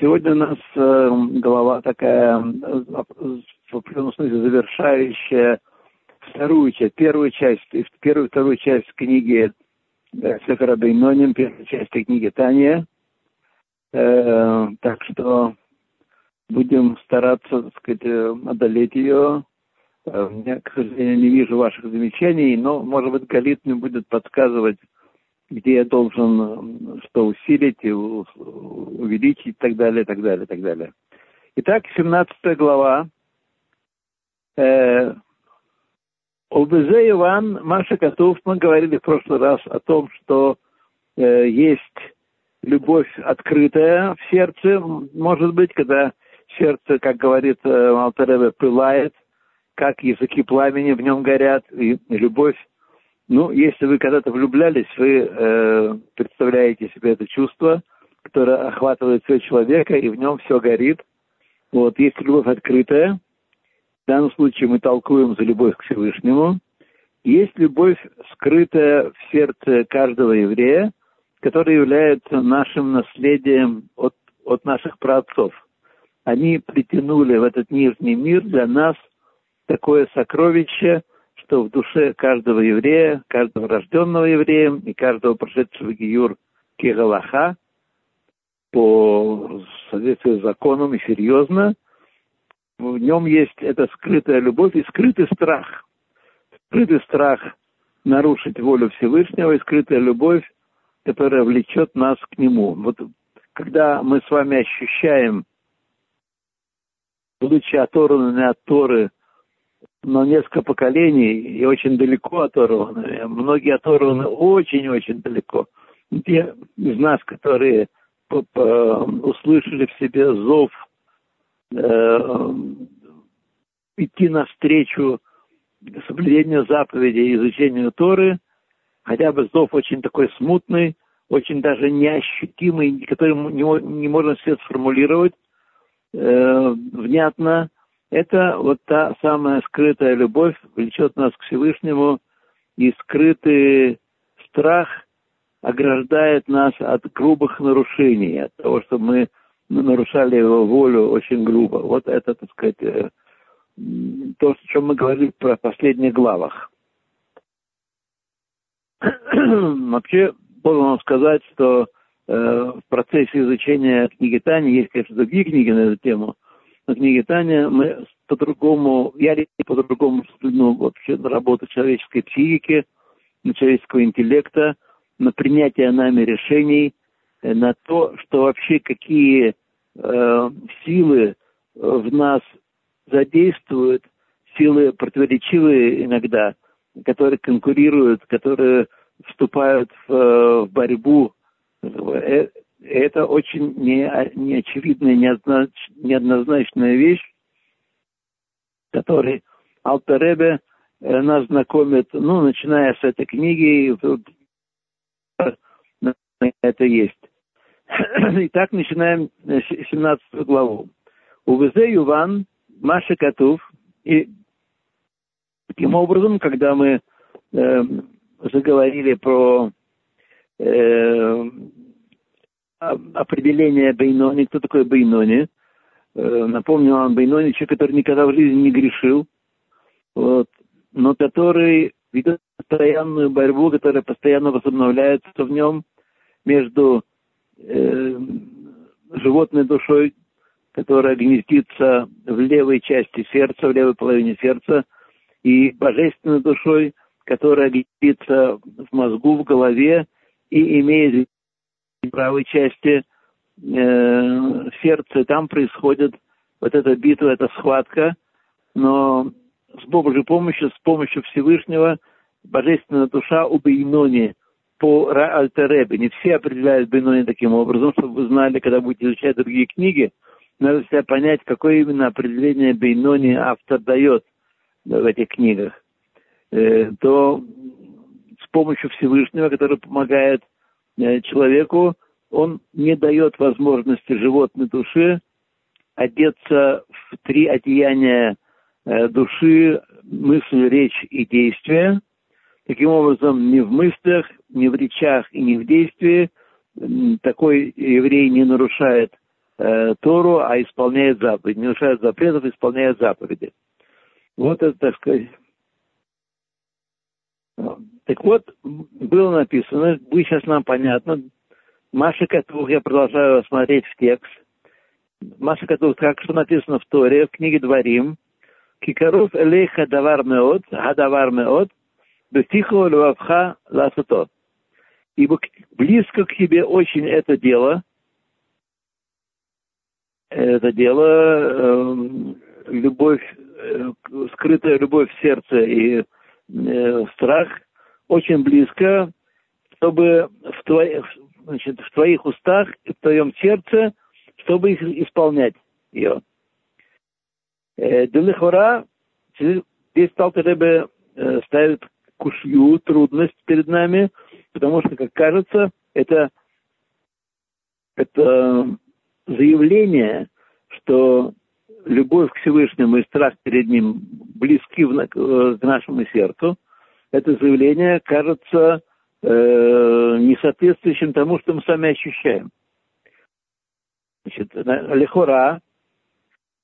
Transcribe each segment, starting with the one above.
Сегодня у нас э, глава такая, в определенном смысле, завершающая вторую часть, первую часть, первую вторую часть книги э, Сефера Бейноним, первую часть книги Тания. Э, так что будем стараться, так сказать, э, одолеть ее. Э, я, к сожалению, не вижу ваших замечаний, но, может быть, Галит мне будет подсказывать, где я должен что усилить, увеличить и так далее, и так далее, и так далее. Итак, 17 глава. Э, Обезе Иван Маша Котов, мы говорили в прошлый раз о том, что э, есть любовь открытая в сердце, может быть, когда сердце, как говорит э, Алтареве, пылает, как языки пламени в нем горят, и любовь. Ну, если вы когда-то влюблялись, вы э, представляете себе это чувство, которое охватывает все человека, и в нем все горит. Вот, есть любовь открытая. В данном случае мы толкуем за любовь к Всевышнему. Есть любовь, скрытая в сердце каждого еврея, которая является нашим наследием от, от наших праотцов – они притянули в этот нижний мир для нас такое сокровище, что в душе каждого еврея, каждого рожденного евреем и каждого прошедшего гиюр кегалаха по соответствию с законом и серьезно, в нем есть эта скрытая любовь и скрытый страх. Скрытый страх нарушить волю Всевышнего и скрытая любовь, которая влечет нас к Нему. Вот когда мы с вами ощущаем будучи оторванными от Торы но несколько поколений и очень далеко оторваны. Многие оторваны очень-очень далеко. Те из нас, которые услышали в себе зов э, идти навстречу соблюдению заповедей и изучению Торы, хотя бы зов очень такой смутный, очень даже неощутимый, который не, не можно все сформулировать, э, внятно, это вот та самая скрытая любовь влечет нас к Всевышнему, и скрытый страх ограждает нас от грубых нарушений, от того, что мы нарушали его волю очень грубо. Вот это, так сказать, э, то, о чем мы говорили про последних главах. Вообще, должен вам сказать, что Э, в процессе изучения книги Тани, есть, конечно, другие книги на эту тему, но книги Тани мы по-другому, я по-другому взглянул вообще на работу человеческой психики, на человеческого интеллекта, на принятие нами решений, э, на то, что вообще какие э, силы в нас задействуют, силы противоречивые иногда, которые конкурируют, которые вступают в, в борьбу Э, это очень неочевидная, неоднозначная вещь, которой Алтеребе э, нас знакомит, ну, начиная с этой книги, это есть. Итак, начинаем 17 главу. Увезе Юван, Маша Катув, и таким образом, когда мы э, заговорили про э, определение Бейнони, кто такой Бейнони. Э, напомню вам, Бейнони человек, который никогда в жизни не грешил, вот, но который ведет постоянную борьбу, которая постоянно возобновляется в нем между э, животной душой, которая гнездится в левой части сердца, в левой половине сердца, и божественной душой, которая гнездится в мозгу, в голове, и имеет правой части э, сердца, там происходит вот эта битва, эта схватка, но с Божьей помощью, с помощью Всевышнего, божественная душа у Бейнони по Альтеребе. Не все определяют Бейнони таким образом, чтобы вы знали, когда будете изучать другие книги, надо себя понять, какое именно определение Бейнони автор дает в этих книгах. Э, то помощью Всевышнего, который помогает человеку, он не дает возможности животной душе одеться в три одеяния э, души, мысль, речь и действие. Таким образом, ни в мыслях, ни в речах и ни в действии такой еврей не нарушает э, Тору, а исполняет заповеди. Не нарушает запретов, исполняет заповеди. Вот это, так сказать. Так вот, было написано, будет сейчас нам понятно, Маша Катух, я продолжаю смотреть в текст. Маша Катух, как что написано в Торе, в книге Дворим, Кикаров элейха давар меот, хадавар меот, бефихо левавха ласуто. Ибо близко к тебе очень это дело, это дело, э, любовь, э, скрытая любовь в сердце и э, страх, очень близко, чтобы в твоих, значит, в твоих устах в твоем сердце, чтобы их исполнять ее. Э, Делихора, здесь Талтаребе э, ставит кушью, трудность перед нами, потому что, как кажется, это, это заявление, что любовь к Всевышнему и страх перед Ним близки в, к нашему сердцу, это заявление кажется э, несоответствующим тому, что мы сами ощущаем. Значит, лихора,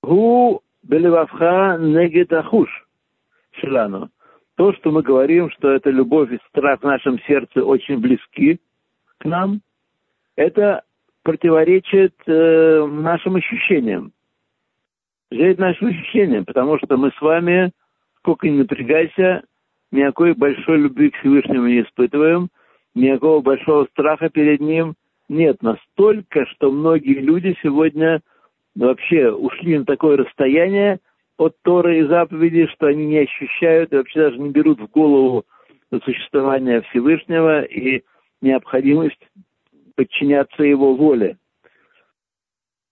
гу белевавха негет ахуш шелану. То, что мы говорим, что это любовь и страх в нашем сердце очень близки к нам, это противоречит э, нашим ощущениям. Взять нашим ощущениям, потому что мы с вами, сколько ни напрягайся, никакой большой любви к Всевышнему не испытываем, никакого большого страха перед Ним нет. Настолько, что многие люди сегодня вообще ушли на такое расстояние от Торы и заповедей, что они не ощущают и вообще даже не берут в голову существование Всевышнего и необходимость подчиняться его воле.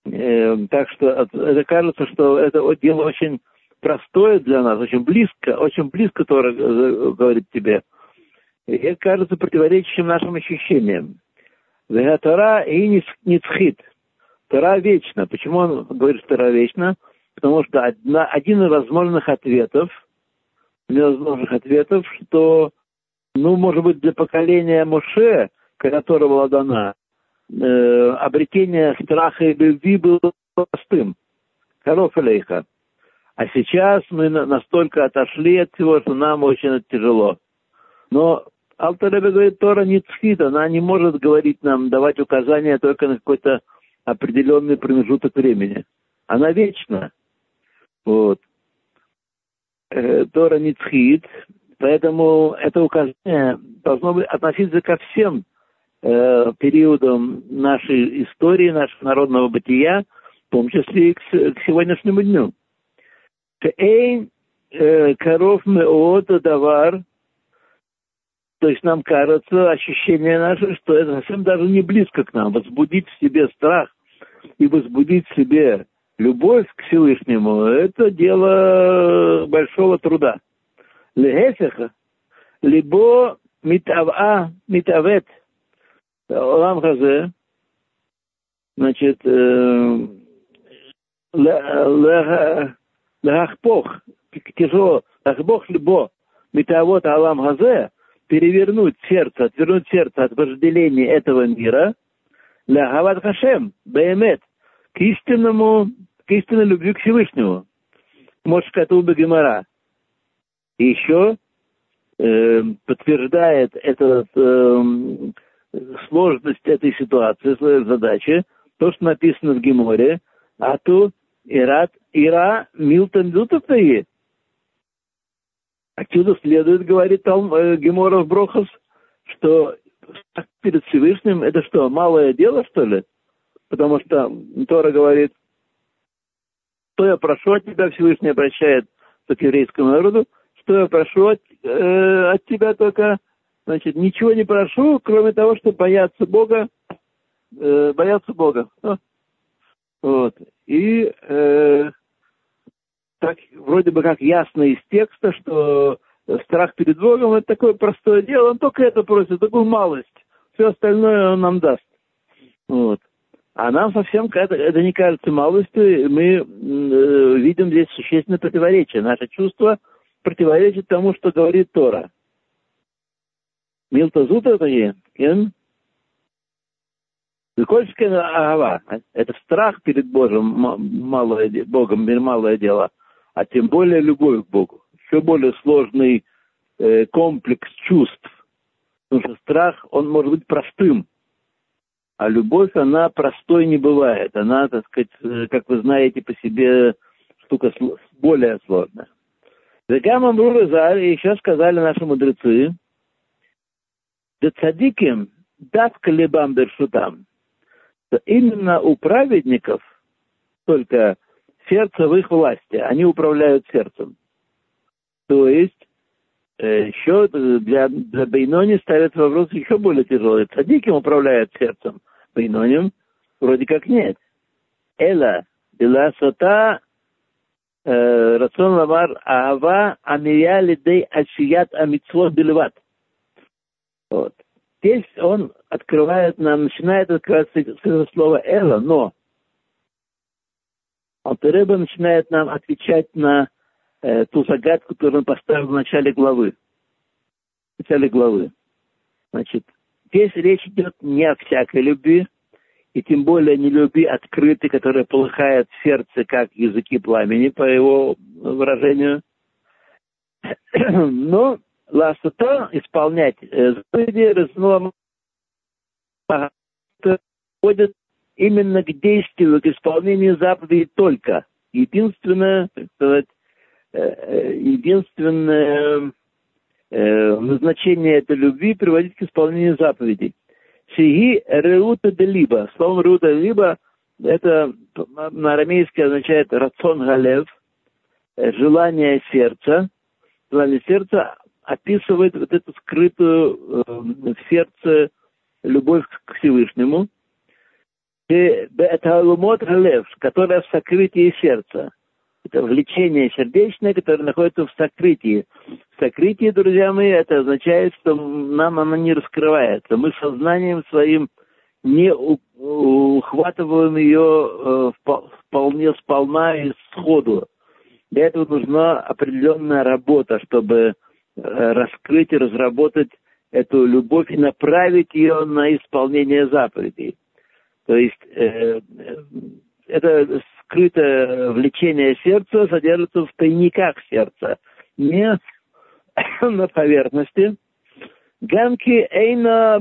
Э, так что это кажется, что это дело очень простое для нас, очень близко, очень близко Тора говорит тебе. И это кажется противоречащим нашим ощущениям. Тора и ницхит. Тора вечна. Почему он говорит, что Тора вечна? Потому что одна, один из возможных ответов, невозможных ответов, что, ну, может быть, для поколения Моше – которая была дана, э, обретение страха и любви было простым. Коров лейха. А сейчас мы настолько отошли от всего, что нам очень тяжело. Но Алтаребе говорит, Тора не цхит, она не может говорить нам, давать указания только на какой-то определенный промежуток времени. Она вечна. Вот. Э, Тора не цхит, поэтому это указание должно быть относиться ко всем э, периодом нашей истории, нашего народного бытия, в том числе и к, к сегодняшнему дню. Эйн э, коров меот давар, то есть нам кажется, ощущение наше, что это совсем даже не близко к нам. Возбудить в себе страх и возбудить в себе любовь к Всевышнему, это дело большого труда. Лехефеха, либо митава, митавет – Олам Хазе, значит, Лахпох, тяжело, Лахбох либо метавод Алам Хазе, перевернуть сердце, отвернуть сердце от вожделения этого мира, Ляхават Хашем, Баемет, к истинному, к истинной любви к Всевышнему. Может, это Гемора. И еще э, подтверждает этот э, сложность этой ситуации, своей задачи, то, что написано в Геморе, а то Ират, Ира Милтон Лютовтаи. Отсюда следует, говорит там э, Гемора в Брохос, что перед Всевышним это что, малое дело, что ли? Потому что Тора говорит, что я прошу от тебя, Всевышний обращает к еврейскому народу, что я прошу от, э, от тебя только Значит, ничего не прошу, кроме того, чтобы бояться Бога, э, бояться Бога. Вот. И э, так вроде бы как ясно из текста, что страх перед Богом это такое простое дело, он только это просит, такую малость. Все остальное он нам даст. Вот. А нам совсем это, это не кажется малостью, мы э, видим здесь существенное противоречие. Наше чувство противоречит тому, что говорит Тора. מילתא זוטר תהיה, כן? Кольская агава – это страх перед Божьим, малое, Богом, малое дело, а тем более любовь к Богу. Еще более сложный э, комплекс чувств. Потому что страх, он может быть простым, а любовь, она простой не бывает. Она, так сказать, э, как вы знаете, по себе штука более сложная. Вегам Амрурызар, и еще сказали наши мудрецы, да цадиким давка либам дершутам, что именно у праведников только сердце в их власти, они управляют сердцем. То есть э, еще для, для Бейнони ставят вопрос еще более тяжелый. Цадиким управляет сердцем, Бейноним вроде как нет. Эла, Беласота, э, Рацион Ламар, Ава, Амия Лидей Ачият Амитсвот Бельват. Вот. Здесь он открывает нам, начинает открывать с этого слова «эла», но Алтереба начинает нам отвечать на э, ту загадку, которую он поставил в начале главы. В начале главы. Значит, здесь речь идет не о всякой любви, и тем более не любви открытой, которая полыхает в сердце, как языки пламени, по его выражению. Но ласута исполнять э, заповеди разного входит именно к действию, к исполнению заповедей только. Единственное, так сказать, э, э, единственное назначение этой любви приводить к исполнению заповедей. Сиги реута де либо. Слово реута де либо это на арамейский означает рацион галев, желание сердца. Желание сердца описывает вот эту скрытую э, в сердце любовь к Всевышнему. Галев, которая в сокрытии сердца. Это влечение сердечное, которое находится в сокрытии. В сокрытии, друзья мои, это означает, что нам оно не раскрывается. Мы сознанием своим не ухватываем ее э, вполне сполна и сходу. Для этого нужна определенная работа, чтобы Э, раскрыть и разработать эту любовь и направить ее на исполнение заповедей. То есть э, э это скрытое влечение сердца содержится в тайниках сердца, не на поверхности. Гамки эйна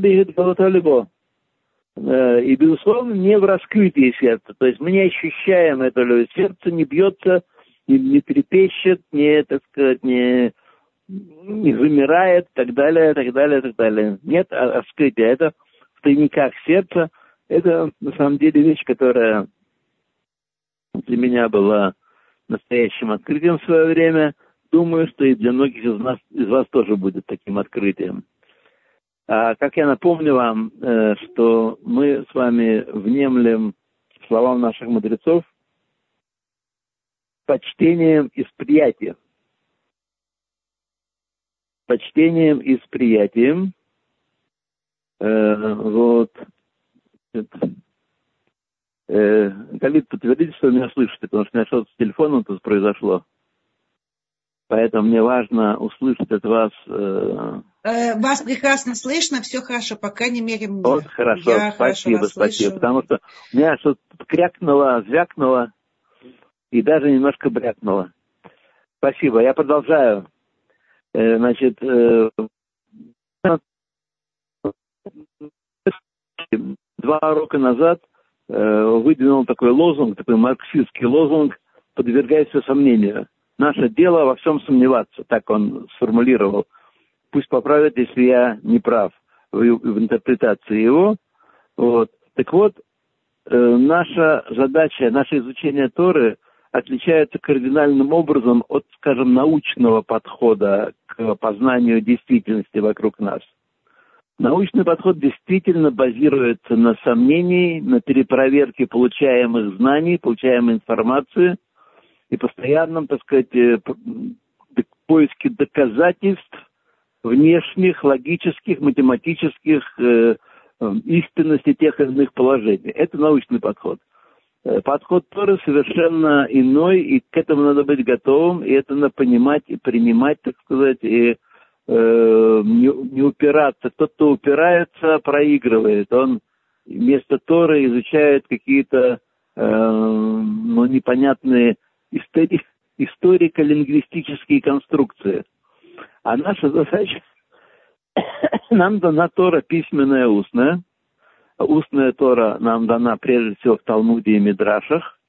либо. Э, и, безусловно, не в раскрытии сердца. То есть мы не ощущаем это, сердце не бьется, не, не трепещет, не, так сказать, не не замирает, так далее, так далее, так далее. Нет а, раскрытия. Это в тайниках сердца. Это на самом деле вещь, которая для меня была настоящим открытием в свое время. Думаю, что и для многих из, нас, из вас тоже будет таким открытием. А, как я напомню вам, э, что мы с вами внемлем словам наших мудрецов почтением и с приятием почтением и с приятием. Э, вот. Э, Галит, подтвердите, что вы меня слышите, потому что у меня что-то с телефоном тут произошло. Поэтому мне важно услышать от вас... Э... э вас прекрасно слышно, все хорошо, по крайней мере мне. Вот, хорошо, Я спасибо, хорошо спасибо. Слышу. Потому что у меня что-то крякнуло, звякнуло и даже немножко брякнуло. Спасибо, я продолжаю. Э, значит, э, два рока назад э, выдвинул такой лозунг, такой марксистский лозунг, подвергается сомнению. Наше дело во всем сомневаться, так он сформулировал. Пусть поправят, если я не прав в, в интерпретации его. Вот. Так вот, наша задача, наше изучение Торы отличается кардинальным образом от, скажем, научного подхода к познанию действительности вокруг нас. Научный подход действительно базируется на сомнении, на перепроверке получаемых знаний, получаемой информации и постоянном, так сказать, э, поиске доказательств внешних, логических, математических э, э, истинности тех или иных положений. Это научный подход. Э, подход Торы совершенно иной, и к этому надо быть готовым, и это надо понимать и принимать, так сказать, и э, не, не упираться. Тот, кто упирается, проигрывает. Он вместо Торы изучают какие-то э, ну, непонятные истори- историко-лингвистические конструкции. А наша задача, нам дана Тора письменная, устная. Устная Тора нам дана прежде всего в Талмуде и Мидрашах,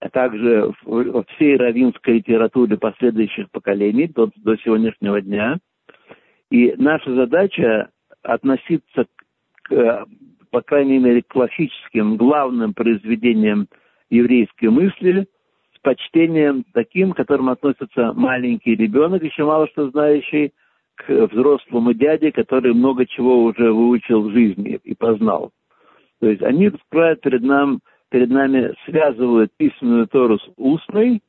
а также во всей равинской литературе последующих поколений до, до сегодняшнего дня. И наша задача относиться к, по крайней мере, к классическим главным произведениям еврейской мысли с почтением таким, к которым относится маленький ребенок, еще мало что знающий, к взрослому дяде, который много чего уже выучил в жизни и познал. То есть они раскрывают перед, нам, перед нами, связывают письменную Тору с устной,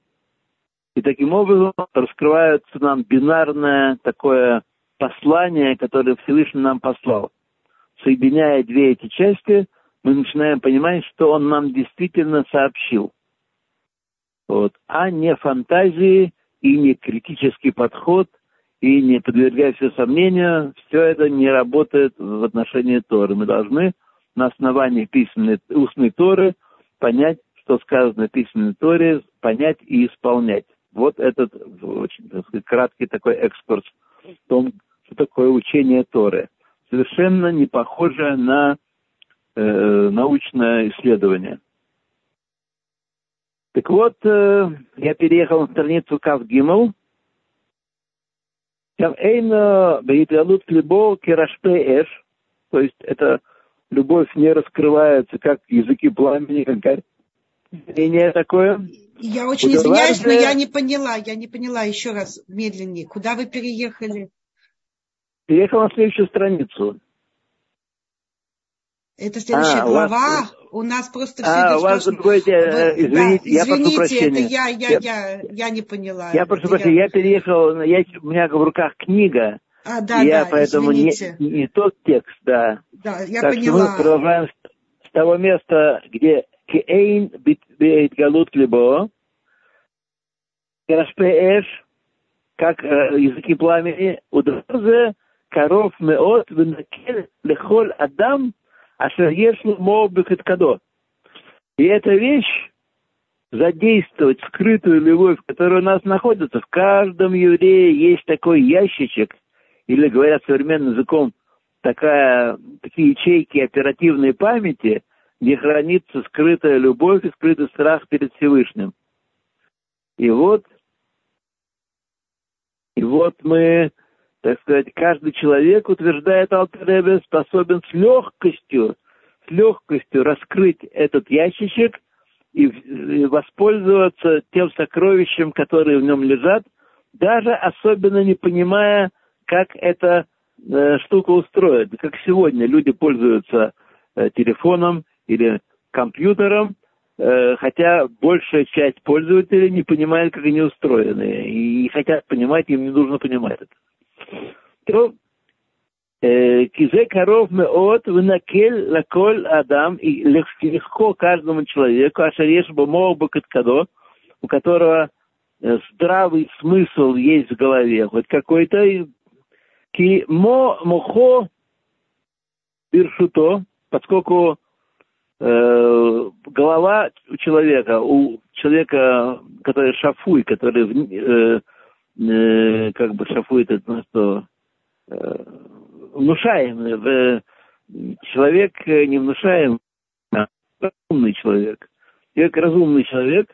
и таким образом раскрывается нам бинарное такое послание, которое Всевышний нам послал. Соединяя две эти части, мы начинаем понимать, что он нам действительно сообщил. Вот. А не фантазии и не критический подход, и не подвергая все сомнению, все это не работает в отношении Торы. Мы должны на основании письменной, устной Торы понять, что сказано в письменной Торе, понять и исполнять. Вот этот очень так сказать, краткий такой экскурс в том, что такое учение Торы. Совершенно не похоже на э, научное исследование. Так вот, э, я переехал на страницу Кавгимл. Там эйна бейталут клебо керашпе эш. То есть это любовь не раскрывается, как языки пламени, как зрение такое. Я очень извиняюсь, но я не поняла, я не поняла еще раз медленнее. Куда вы переехали? Переехал на следующую страницу. Это следующая а, глава. Вас... У нас просто все а, у вас другое дело. Извините, да, я извините, прошу прощения. это я, я, я, я не поняла. Я прошу прощения, я... я переехал, я, у меня в руках книга. А, да, я да, поэтому не, не тот текст, да. Да, я так поняла. Что мы продолжаем с, того места, где Кейн бит галут либо, Керашпе эш, как э, языки пламени, удразы коров меот венакель лехоль адам, ашер ешлу мо бехеткадо. И эта вещь, задействовать скрытую любовь, которая у нас находится. В каждом еврее есть такой ящичек, или, говорят современным языком, такая, такие ячейки оперативной памяти, где хранится скрытая любовь и скрытый страх перед Всевышним. И вот, и вот мы, так сказать, каждый человек, утверждает Алтеребе, способен с легкостью, с легкостью раскрыть этот ящичек и воспользоваться тем сокровищем, которые в нем лежат, даже особенно не понимая, как эта э, штука устроена. Как сегодня люди пользуются э, телефоном или компьютером, э, хотя большая часть пользователей не понимает, как они устроены. И не хотят понимать, им не нужно понимать это. То, Кизе коров меот вынакель лаколь адам, и легко каждому человеку, а шареш бы мог бы у которого э, здравый смысл есть в голове, хоть какой-то, ки мо мохо биршуто, поскольку э, голова у человека, у человека, который шафуй, который э, э, как бы шафует это на что э, внушаем. Э, человек не внушаем, а разумный человек. Человек разумный человек,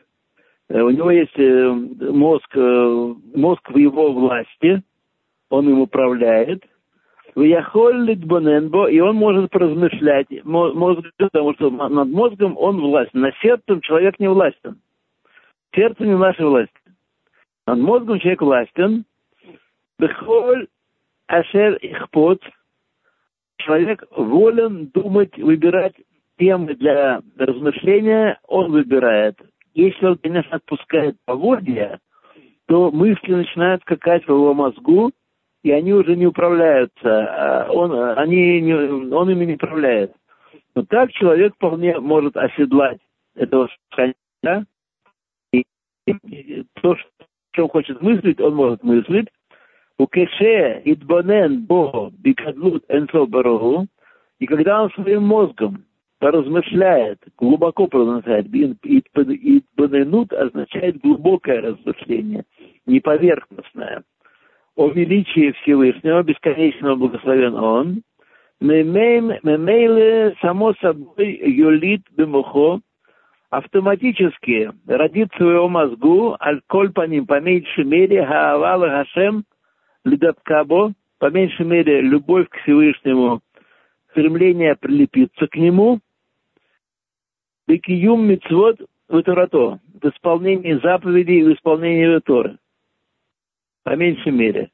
э, у него есть э, мозг, мозг в его власти, он им управляет. И он может поразмышлять. Мозг, потому что над мозгом он властен. Над сердцем человек не властен. Сердце не наша власть. Над мозгом человек властен. Бехоль ашер ихпот. Человек волен думать, выбирать темы для размышления, он выбирает. Если он, конечно, отпускает поводья, то мысли начинают скакать в его мозгу, и они уже не управляются, а он, они он ими не управляет. Но так человек вполне может оседлать этого и, и то, что он хочет мыслить, он может мыслить, Укеше идбонен бо бикадлут барогу, и когда он своим мозгом поразмышляет, глубоко поразмышляет. Итбаненут означает глубокое размышление, не поверхностное. О величии Всевышнего, бесконечного благословен Он, Мемейле, само собой, юлит бемухо, автоматически родит в своего мозгу, аль коль по ним, по меньшей мере, хаавала хашем, лидаткабо, по меньшей мере, любовь к Всевышнему, стремление прилепиться к нему, бекиюм мицвод в Торато, в исполнении заповедей и в исполнении Торы. По меньшей мере.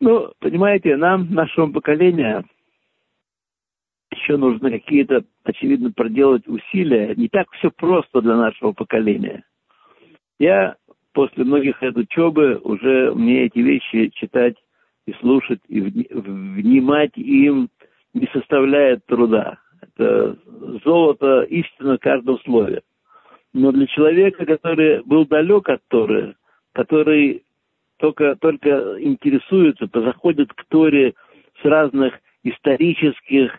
Ну, понимаете, нам, нашему поколению, еще нужно какие-то, очевидно, проделать усилия. Не так все просто для нашего поколения. Я после многих лет учебы уже мне эти вещи читать и слушать, и внимать им не составляет труда. Это золото истина в каждом слове. Но для человека, который был далек от Торы, который только, только интересуется, заходит к Торе с разных исторических,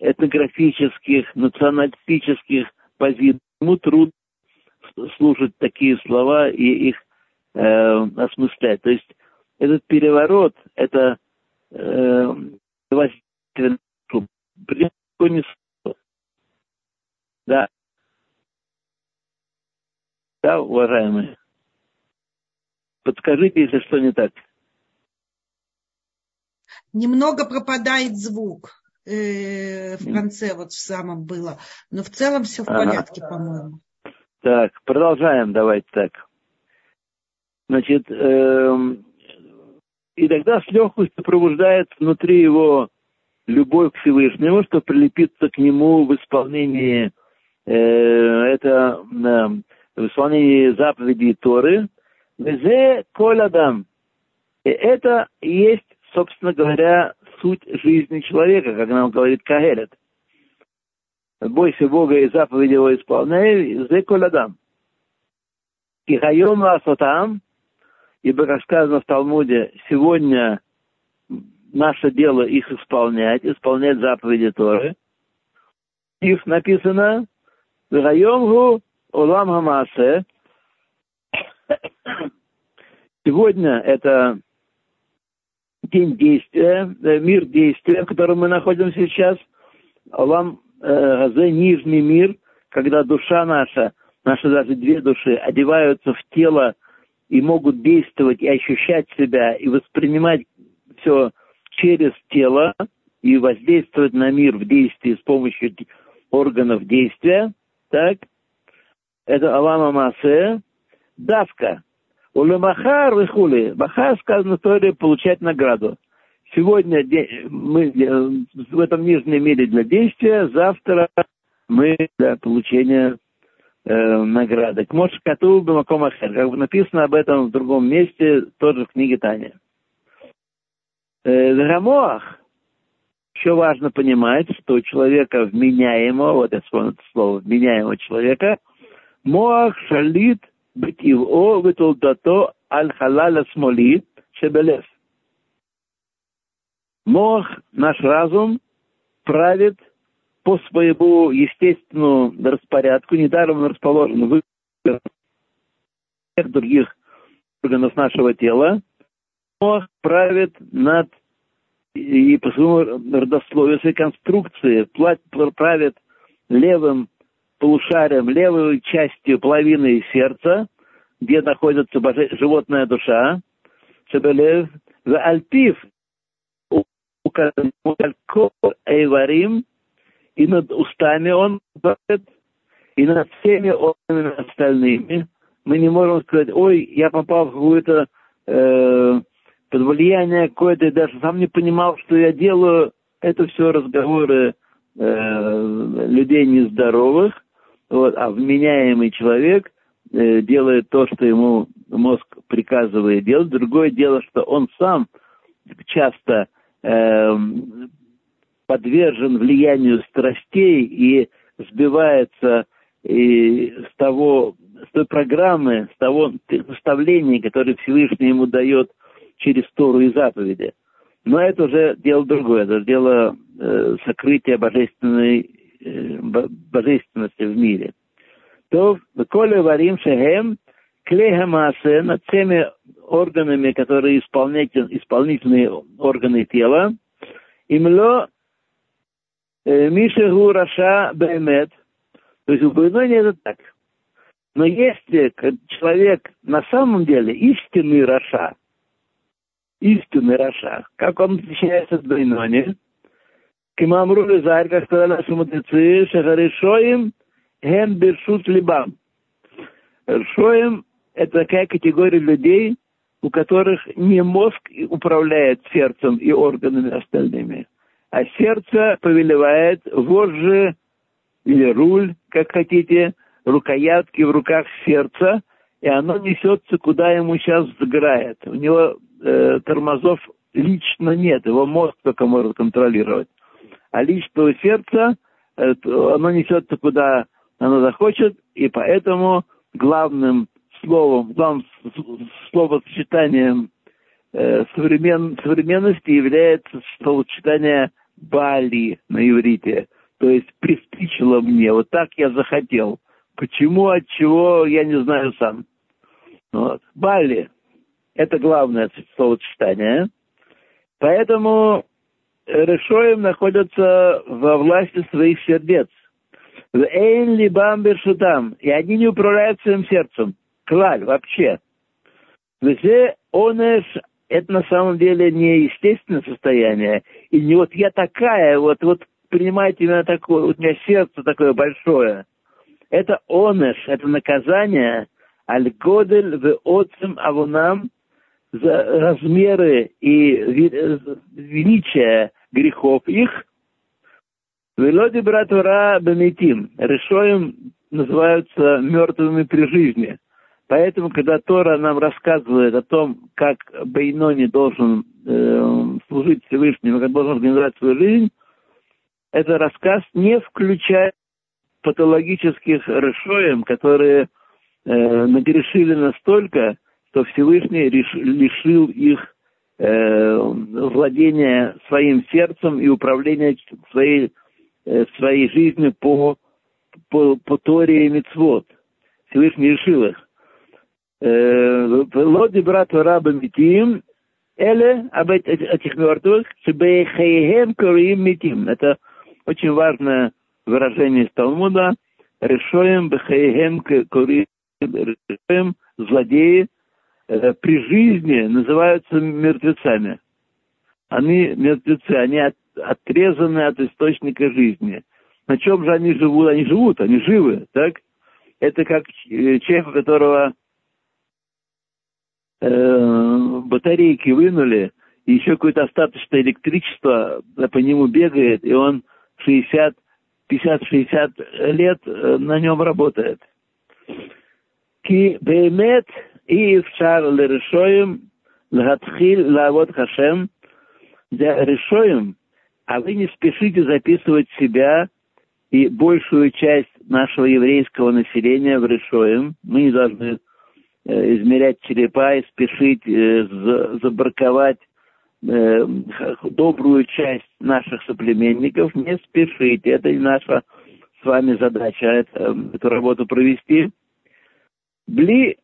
этнографических, националистических позиций, ему трудно слушать такие слова и их э, осмыслять. То есть этот переворот, это э, да. Да, уважаемые. Подскажите, если что не так. Немного пропадает звук э, в конце, вот в самом было. Но в целом все в порядке, ага. по-моему. Так, продолжаем, давайте так. Значит, э, и тогда с легкостью пробуждает внутри его любовь к Всевышнему, что прилепиться к нему в исполнении э, это э, в исполнении заповедей Торы. Везе колядам. И это есть, собственно говоря, суть жизни человека, как нам говорит Кагелет. Бойся Бога и заповеди его исполняй, зе колядам. Кихайом ласотам, ибо, как сказано в Талмуде, сегодня наше дело их исполнять, исполнять заповеди Торы. Их написано «Вегайомгу улам хамасе». Сегодня это день действия, э, мир действия, в котором мы находимся сейчас. Улам Газе, нижний мир, когда душа наша, наши даже две души, одеваются в тело и могут действовать и ощущать себя, и воспринимать все через тело и воздействовать на мир в действии с помощью органов действия, так, это Алама Масе, давка. Улемахар и Махар сказано в Торе получать награду. Сегодня мы э, в этом нижнем мире для действия, завтра мы для получения э, награды. К Мош Кату Бамакомахер, как написано об этом в другом месте, тоже в книге Таня. Рамоах, еще важно понимать, что у человека вменяемого, вот я вспомнил это слово, вменяемого человека, Моах шалит бетиво витулдато аль халаля смоли шебелев. Моах, наш разум, правит по своему естественному распорядку, недаром он расположен в всех других органов нашего тела, Моах правит над и по своему родословию, своей конструкции правит левым полушарием, левой частью половины сердца, где находится боже... животная душа, Шебелев, в Альпив, Эйварим, и над устами он и над всеми органами остальными. Мы не можем сказать, ой, я попал в какую-то э, под влияние какое-то, я даже сам не понимал, что я делаю. Это все разговоры э, людей нездоровых, вот, а вменяемый человек э, делает то, что ему мозг приказывает делать. Другое дело, что он сам часто э, подвержен влиянию страстей и сбивается и с того, с той программы, с того наставления, которое Всевышний ему дает через Тору и заповеди. Но это уже дело другое, это дело э, сокрытия божественной э, божественности в мире. То כל איברים שהם כלי המעשה над теми органами, которые исполнительные органы тела, אם לא מי שהוא רשע באמת, то есть упоминание это так. Но если человек на самом деле истинный רשע, истинный רשע, как он отличается от בינוני, Кимамру Лизарь, как сказали наши мудрецы, Шахаришоим, Хем Бершут Либам. Шоим – это такая категория людей, у которых не мозг управляет сердцем и органами остальными, а сердце повелевает вожжи или руль, как хотите, рукоятки в руках сердца, и оно несется, куда ему сейчас загорает. У него э, тормозов лично нет, его мозг только может контролировать. А личного сердца, э, оно несется, куда оно захочет, и поэтому главным словом, главным словосочетанием э, современ, современности является словосочетание «бали» на иврите, то есть «приспичило мне», вот так я захотел. Почему, от чего, я не знаю сам. Вот. Бали – это главное словосочетание. Поэтому решоем находятся во власти своих сердец. Эйн Либам Бершутам. И они не управляют своим сердцем. Клаль, вообще. Везе онеш это на самом деле не естественное состояние. И не вот я такая, вот, вот принимайте меня такое, вот у меня сердце такое большое. Это онеш, это наказание, аль-годель в отцем авунам за размеры и величие грехов их, Велоди брат Ура Бамитим. Решоем называются мертвыми при жизни. Поэтому, когда Тора нам рассказывает о том, как Бейнони должен э, служить Всевышнему, как должен организовать свою жизнь, это рассказ не включает патологических решоем, которые э, нагрешили настолько, что Всевышний реш, лишил их э, владения своим сердцем и управления своей Э, своей жизнью по, по, по Торе и Мицвод. Всевышний решил их. Э, Лоди брат раба митим, эле об этих мертвых, шебейхейхем корим митим. Это очень важное выражение из Талмуда. Решоем бехейхем корим, решоем злодеи при жизни называются мертвецами. Они мертвецы, они от, отрезаны от источника жизни. На чем же они живут? Они живут, они живы, так? Это как э, человек, у которого э, батарейки вынули, и еще какое-то остаточное электричество по нему бегает, и он 60, 50-60 лет э, на нем работает. Ки беймет в шар лерешоем лгатхил лавод хашем для решоем а вы не спешите записывать себя и большую часть нашего еврейского населения в Решоем. Мы не должны э, измерять черепа и спешить э, забраковать э, добрую часть наших соплеменников. Не спешите, это не наша с вами задача это, эту работу провести. Бли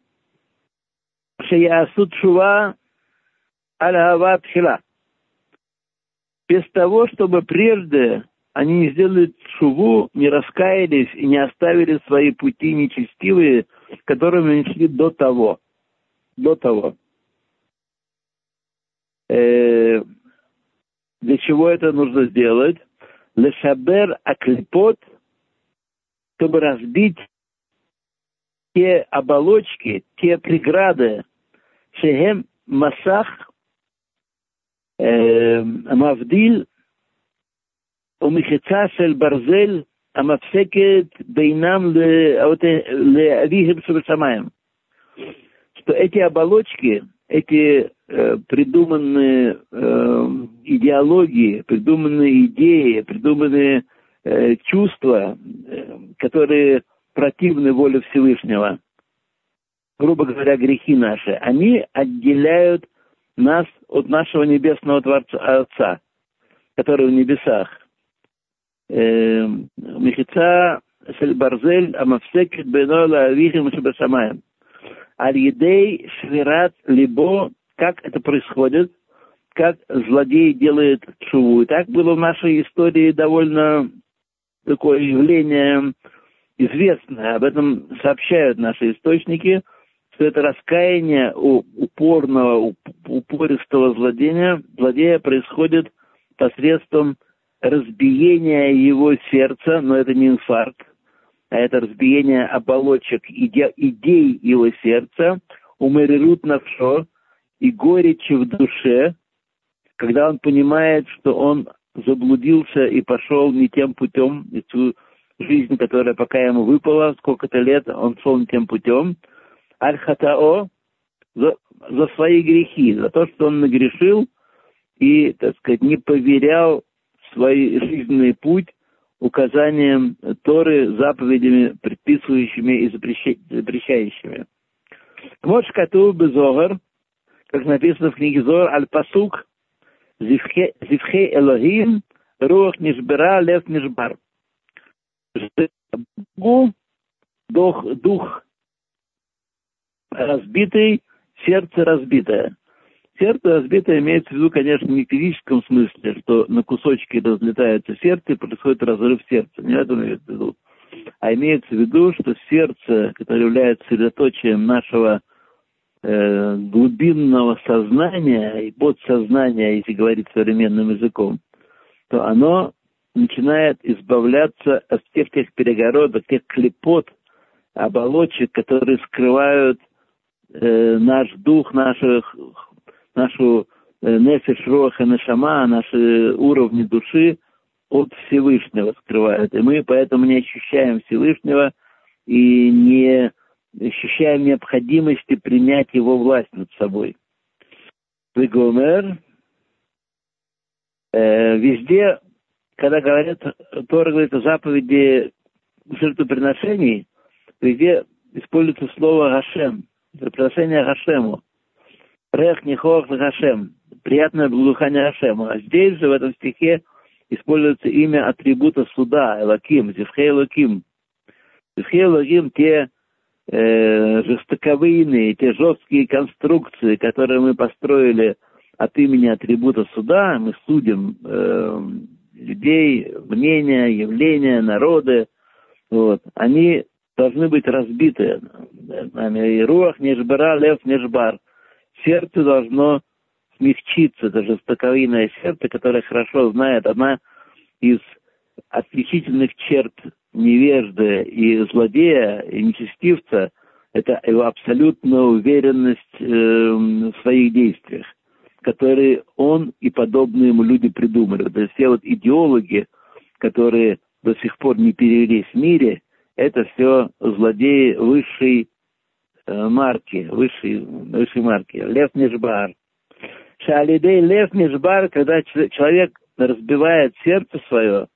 шеясут шува аль-гава тхила без того, чтобы прежде они не сделали шуву, не раскаялись и не оставили свои пути нечестивые, которыми они шли до того. До того. Э, для чего это нужно сделать? Лешабер аклипот, чтобы разбить те оболочки, те преграды, шехем масах המבדיל ומחצה של ברזל המפסקת בינם לאביהם שבשמיים. Что эти оболочки, эти э, придуманные э, идеологии, придуманные идеи, придуманные э, чувства, э, которые противны воле Всевышнего, грубо говоря, грехи наши, они отделяют нас от нашего небесного Творца, Отца, который в небесах. мехица шель барзель амавсекет бено лавихим шабашамаем. Аль-Едей швират либо, как это происходит, как злодей делает чуву. И так было в нашей истории довольно такое явление известное. Об этом сообщают наши источники, что это раскаяние у упорного, упористого злодея, злодея происходит посредством разбиения его сердца, но это не инфаркт, а это разбиение оболочек иде, идей его сердца, умерерут навшо, и горечи в душе, когда он понимает, что он заблудился и пошел не тем путем, и жизнь, которая пока ему выпала, сколько-то лет он шел тем путем, аль-хатао, за, за свои грехи, за то, что он нагрешил и, так сказать, не поверял свой жизненный путь указанием Торы, заповедями, предписывающими и запрещающими. Кмош Кату Безогар, как написано в книге Зор, Аль-Пасук, Зивхе Элохим, Рух Нишбера, Лев Нишбар. Дух, дух разбитый, сердце разбитое. Сердце разбитое имеется в виду, конечно, не в физическом смысле, что на кусочки разлетается сердце и происходит разрыв сердца. Не это имеется в виду. А имеется в виду, что сердце, которое является средоточием нашего э, глубинного сознания и подсознания, если говорить современным языком, то оно начинает избавляться от всех тех перегородок, тех клепот, оболочек, которые скрывают э, наш дух, наших нашу э, нефиш, роха, нашама, наши уровни души от Всевышнего скрывают. И мы поэтому не ощущаем Всевышнего и не ощущаем необходимости принять его власть над собой. Вегомер, э, везде, когда говорят, Тора говорит о заповеди жертвоприношений, везде используется слово Гашем, жертвоприношение Гашему. Рех Нихох Гашем. Приятное благоухание Гашема. А здесь же, в этом стихе, используется имя атрибута суда, Элаким, Зевхей Элаким. Зевхей Элаким те э, жестоковыйные, те жесткие конструкции, которые мы построили от имени атрибута суда, мы судим э, людей, мнения, явления, народы, вот, они должны быть разбиты. Руах нежбара, лев нежбар. Сердце должно смягчиться, это жестоковыйное сердце, которое хорошо знает, одна из отличительных черт невежды и злодея, и нечестивца, это его абсолютная уверенность э, в своих действиях, которые он и подобные ему люди придумали. То есть все вот идеологи, которые до сих пор не перевелись в мире, это все злодеи высшей Э, марки, высшей, высшей марки. Лев Нишбар. Шалидей Лев Нишбар, когда человек разбивает сердце свое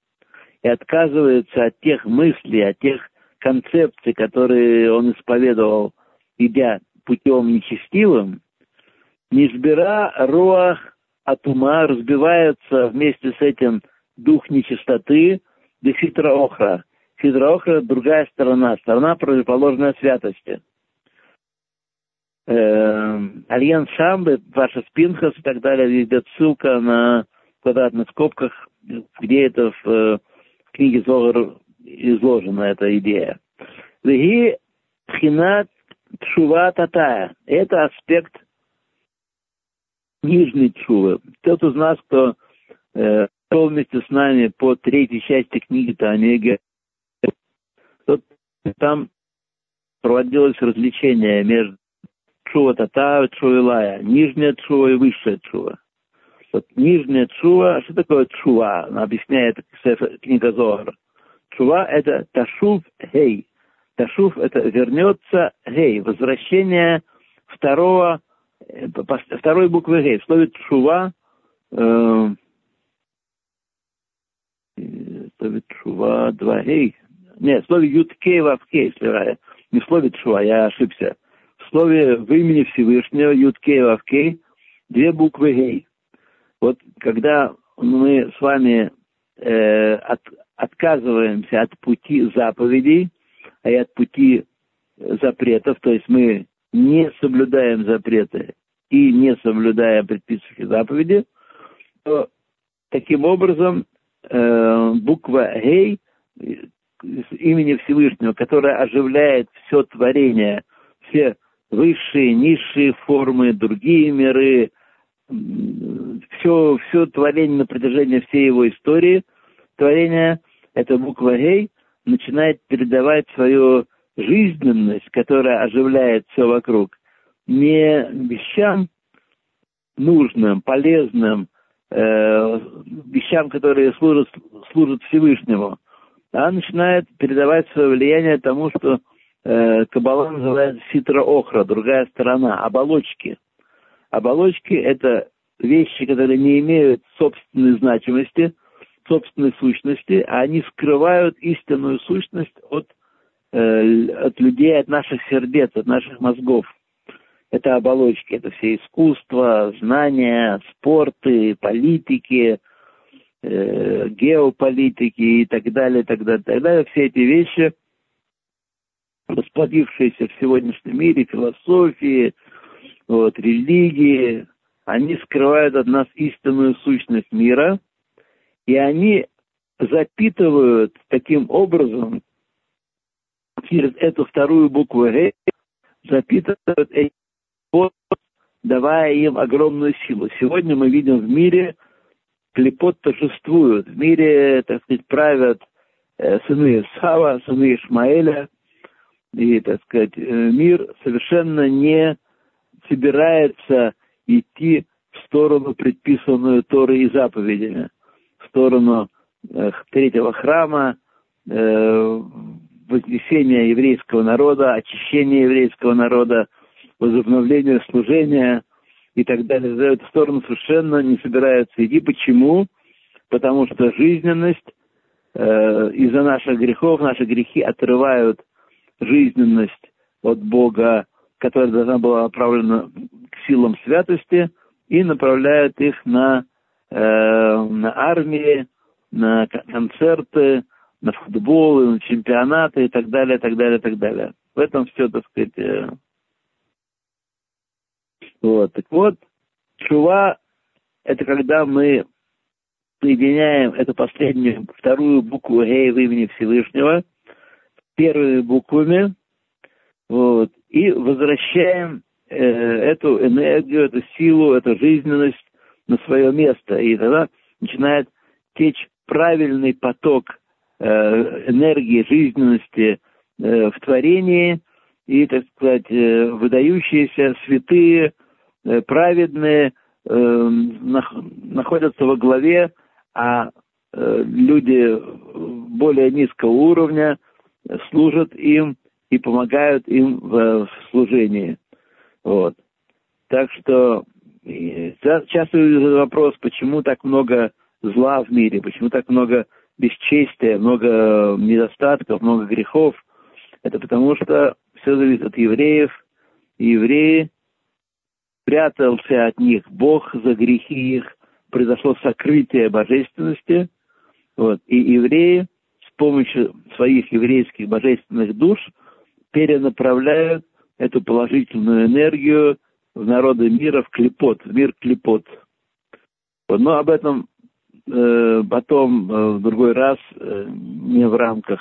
и отказывается от тех мыслей, от тех концепций, которые он исповедовал, идя путем нечестивым, Нишбира Руах от ума разбивается вместе с этим дух нечистоты, да хитроохра. Хитроохра – другая сторона, сторона противоположная святости – э, Альянс Шамбы, ваша Спинхас и так далее, идет ссылка на квадратных скобках, где это в, э, книге Зогар изложена эта идея. Веги Тхинат Тшува Татая. Это аспект нижней Тшувы. Тот из нас, кто э, вместе с нами по третьей части книги Танега, тот, там проводилось развлечение между Чува Тата, Чува Нижняя Чува и Высшая Чува. Вот нижняя Чува, что такое Чува? Она объясняет книга Зоар. Чува – это Ташув Хей. Ташув – это вернется Хей, возвращение второго, второй буквы Гей. В слове Чува э, в слове Чува два Гей. Нет, в слове Юткей Вавкей, если не в слове Чува, я ошибся слове в имени Всевышнего, Юткей Вавкей, две буквы Гей. Вот когда мы с вами э, от, отказываемся от пути заповедей, а и от пути запретов, то есть мы не соблюдаем запреты и не соблюдаем предписанные заповеди, то таким образом э, буква «Гей» имени Всевышнего, которая оживляет все творение, все высшие, низшие формы, другие миры, все, все творение на протяжении всей его истории, творение, эта буква «Гей», начинает передавать свою жизненность, которая оживляет все вокруг, не вещам нужным, полезным, э, вещам, которые служат, служат Всевышнему, а начинает передавать свое влияние тому, что э, Каббала называет ситра-охра, другая сторона, оболочки. Оболочки – это вещи, которые не имеют собственной значимости, собственной сущности, а они скрывают истинную сущность от от людей, от наших сердец, от наших мозгов. Это оболочки, это все искусства, знания, спорты, политики, э, геополитики и так далее, так далее, так далее. Все эти вещи, расплодившиеся в сегодняшнем мире, философии, вот, религии, они скрывают от нас истинную сущность мира, и они запитывают таким образом через эту вторую букву «Г» запитывают эти давая им огромную силу. Сегодня мы видим в мире, клепот торжествуют. В мире, так сказать, правят э, сыны Сава, сыны Ишмаэля. И, так сказать, э, мир совершенно не собирается идти в сторону, предписанную Торой и заповедями, в сторону э, третьего храма, вознесения еврейского народа, очищения еврейского народа, возобновления служения и так далее. За эту сторону совершенно не собираются идти. Почему? Потому что жизненность э, из-за наших грехов, наши грехи отрывают жизненность от Бога, которая должна была направлена к силам святости, и направляют их на, э, на армии, на концерты, на футбол, на чемпионаты и так далее, так далее, так далее. В этом все, так сказать. Э... Вот. Так вот, чува – это когда мы соединяем эту последнюю, вторую букву «Гей» в имени Всевышнего с первыми буквами, вот, и возвращаем э, эту энергию, эту силу, эту жизненность на свое место. И тогда начинает течь правильный поток Э, энергии, жизненности э, в творении, и, так сказать, э, выдающиеся святые, праведные находятся во главе, а люди более низкого уровня служат им и помогают им в служении. Вот. Так что часто вопрос, почему так много зла в мире, почему так много бесчестия, много недостатков, много грехов. Это потому что все зависит от евреев. И евреи прятался от них Бог за грехи их, произошло сокрытие божественности. Вот. И евреи с помощью своих еврейских божественных душ перенаправляют эту положительную энергию в народы мира, в клепот, в мир клепот. Вот. Но об этом Э, потом э, в другой раз, э, не в рамках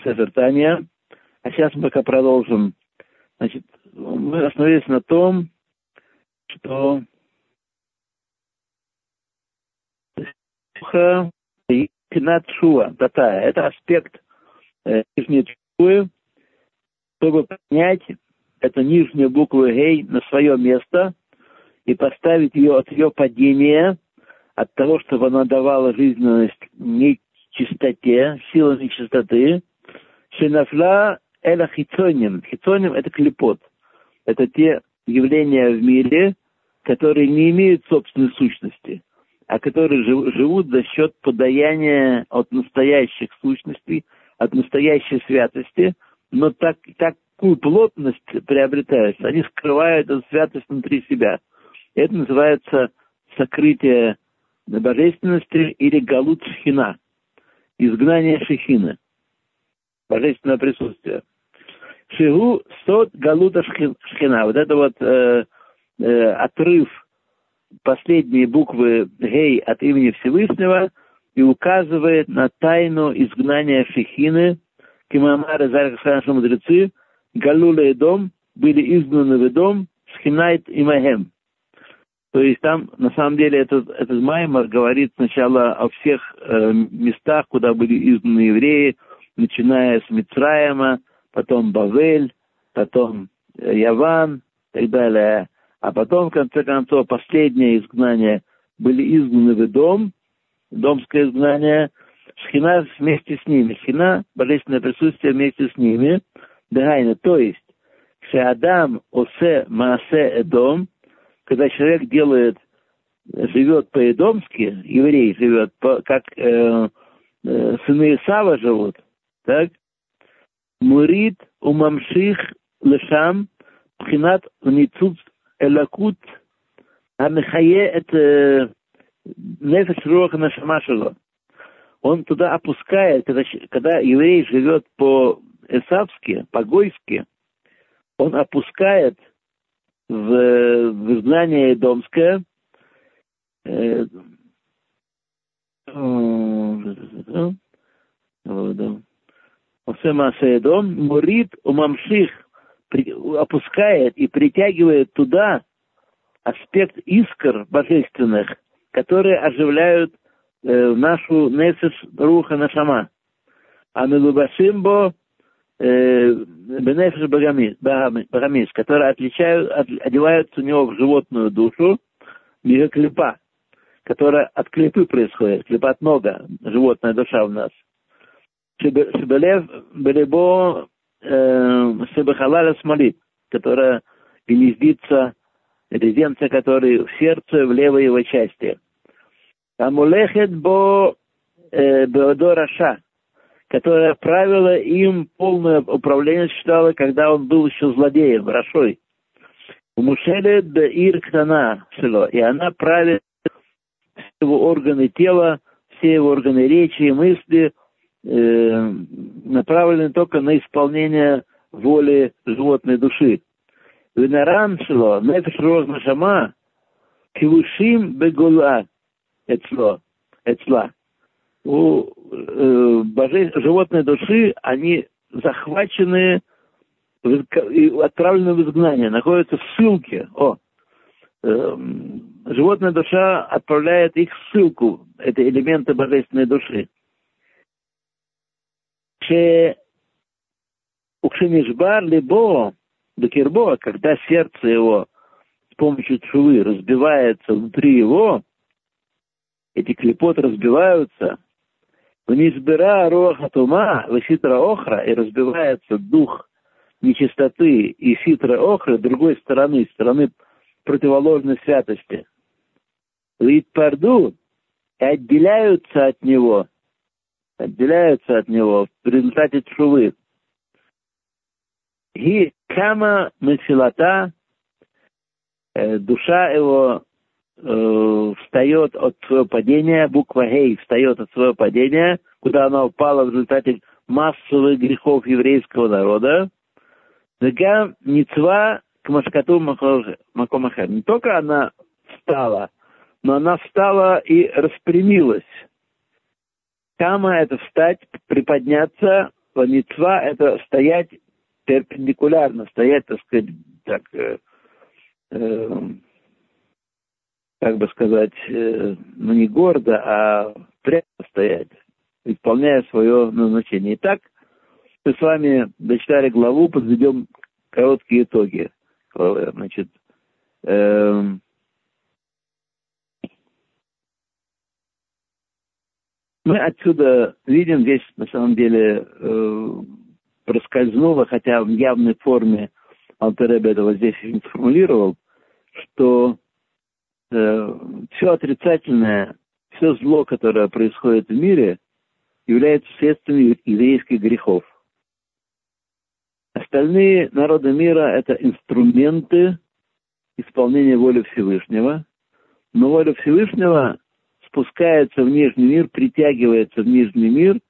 Севертания. А сейчас мы пока продолжим. Значит, мы остановились на том, что Пинат Шуа, Татая, это аспект нижней Шуы, чтобы понять эту нижнюю букву Гей на свое место – и поставить ее от ее падения, от того, чтобы она давала жизненность нечистоте, сила нечистоты, Шенафла эла хитоним. Хитоним – это клепот. Это те явления в мире, которые не имеют собственной сущности, а которые живут за счет подаяния от настоящих сущностей, от настоящей святости, но так, такую плотность приобретают, они скрывают эту святость внутри себя – это называется сокрытие божественности или галут шхина, изгнание шехины, божественное присутствие. Шигу сот галута шхина. Вот это вот э, э, отрыв последней буквы гей от имени Всевышнего и указывает на тайну изгнания шехины, Кимамары Зархашанаши мудрецы, Галула и дом были изгнаны в дом, Шхинайт и Махем. То есть там, на самом деле, этот, этот Маймар говорит сначала о всех э, местах, куда были изгнаны евреи, начиная с Мицраема, потом Бавель, потом э, Яван и так далее. А потом, в конце концов, последнее изгнание были изгнаны в дом, домское изгнание, Шхина вместе с ними. Шхина, божественное присутствие вместе с ними. Дагайна, то есть, Адам осе маасе эдом, когда человек делает, живет по-эдомски, еврей живет, по, как э, э, сыны Исава живут, так? Мурит у мамших лешам пхинат ницуц элакут амихае это э, нефеш руаха нашамашего. Он туда опускает, когда, когда еврей живет по-эсавски, по-гойски, он опускает – в, в знание домское э, Осемасеедом, Мурит Умамших опускает и притягивает туда аспект искр божественных, которые оживляют э, нашу Несес Руха Нашама. А Мелубашимбо Бенефиш Багамис, которые отличают, от, одеваются у него в животную душу, клепа, которая от клепы происходит, клепа от нога, животная душа у нас. Шебелев Беребо Шебехалаля Смолит, которая гнездится, резиденция которой в сердце, в левой его части. Амулехет Бо Беодо Раша, которая правила им полное управление считала, когда он был еще злодеем, Рашой. Мушеле Ир Ктана Шило, и она правит все его органы тела, все его органы речи и мысли – э, направлены только на исполнение воли животной души. Венаран шло, нефиш розна шама, кивушим бегула эцло, эцла. У боже, животной души они захвачены и отправлены в изгнание, находятся в ссылке. О, э, животная душа отправляет их в ссылку, это элементы божественной души. Укшемишбар либо Бекербо, когда сердце его с помощью чувы разбивается внутри его, эти клепот разбиваются, в низбира роха тума, ситра охра, и разбивается дух нечистоты и ситра охра другой стороны, стороны противоположной святости. Вид парду и отделяются от него отделяются от него в результате чувы. И кама мефилата, э, душа его э, встает от своего падения, буква Гей встает от своего падения, куда она упала в результате массовых грехов еврейского народа. Вегам ницва к машкату макомахер. Не только она встала, но она встала и распрямилась. Кама – это встать, приподняться, ванитва – это стоять перпендикулярно, стоять, так сказать, так, э, э, как бы сказать, э, ну не гордо, а прямо стоять, исполняя свое назначение. Итак, мы с вами дочитали главу, подведем короткие итоги. Значит, э, Мы отсюда видим, здесь на самом деле э, проскользнуло, хотя в явной форме Алтеребе этого здесь не сформулировал, что все отрицательное, все зло, которое происходит в мире, является следствием еврейских грехов. Остальные народы мира – это инструменты исполнения воли Всевышнего, но воля Всевышнего спускается в нижний мир, притягивается в нижний мир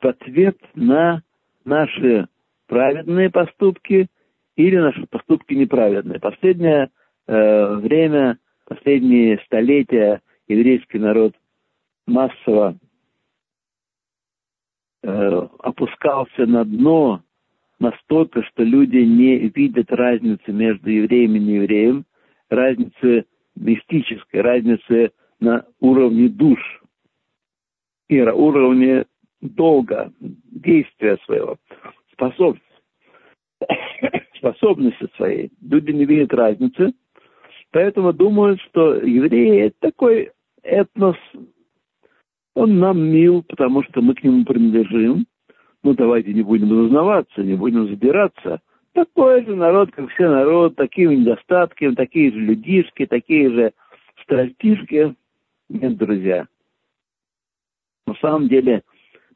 в ответ на наши праведные поступки или наши поступки неправедные. Последнее э, время, последние столетия еврейский народ массово э, опускался на дно настолько, что люди не видят разницы между евреем и неевреем, разницы мистической, разницы на уровне душ и на уровне долга, действия своего, способности, способности своей. Люди не видят разницы, поэтому думают, что евреи это такой этнос, он нам мил, потому что мы к нему принадлежим. Ну, давайте не будем зазнаваться, не будем забираться. Такой же народ, как все народ, такими недостатками, такие же людишки, такие же страстишки. Нет, друзья. На самом деле,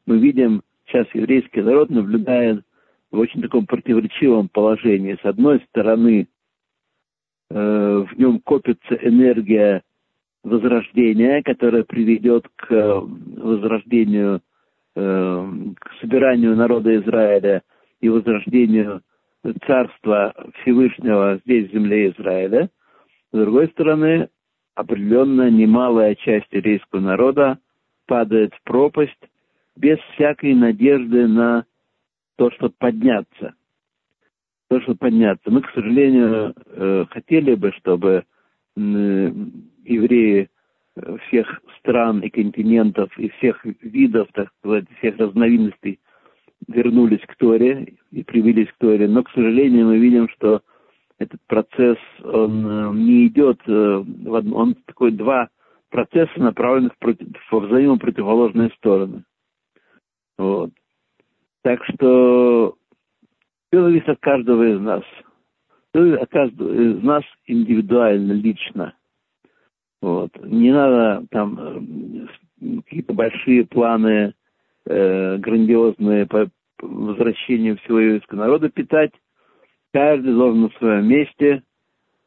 мы видим, сейчас еврейский народ наблюдает в очень таком противоречивом положении. С одной стороны, в нем копится энергия возрождения, которое приведет к э, возрождению, э, к собиранию народа Израиля и возрождению царства Всевышнего здесь, в земле Израиля. С другой стороны, определенно немалая часть еврейского народа падает в пропасть без всякой надежды на то, чтобы подняться. Чтобы подняться. Мы, к сожалению, э, хотели бы, чтобы евреи э, всех стран и континентов и всех видов, так сказать, всех разновидностей вернулись к Торе и привились к Торе. Но, к сожалению, мы видим, что этот процесс, он э, не идет, он такой два процесса, направленных против, во взаимопротивоположные стороны. Вот. Так что зависит от каждого из нас. Все от каждого из нас индивидуально, лично. Вот. Не надо там э, какие-то большие планы, э, грандиозные по возвращению всего еврейского народа питать. Каждый должен на своем месте,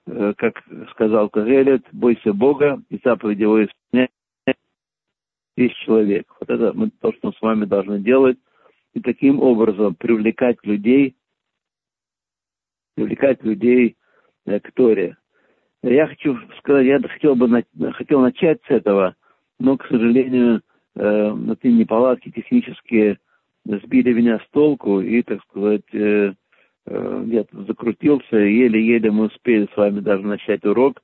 э, как сказал Кагелет, бойся Бога и заповеди его исполнять весь человек. Вот это мы, то, что мы с вами должны делать. И таким образом привлекать людей, привлекать людей э, к Торе. Я хочу сказать, я хотел бы хотел начать с этого, но, к сожалению, э, эти неполадки технические сбили меня с толку, и, так сказать, э, э, я закрутился, еле-еле мы успели с вами даже начать урок.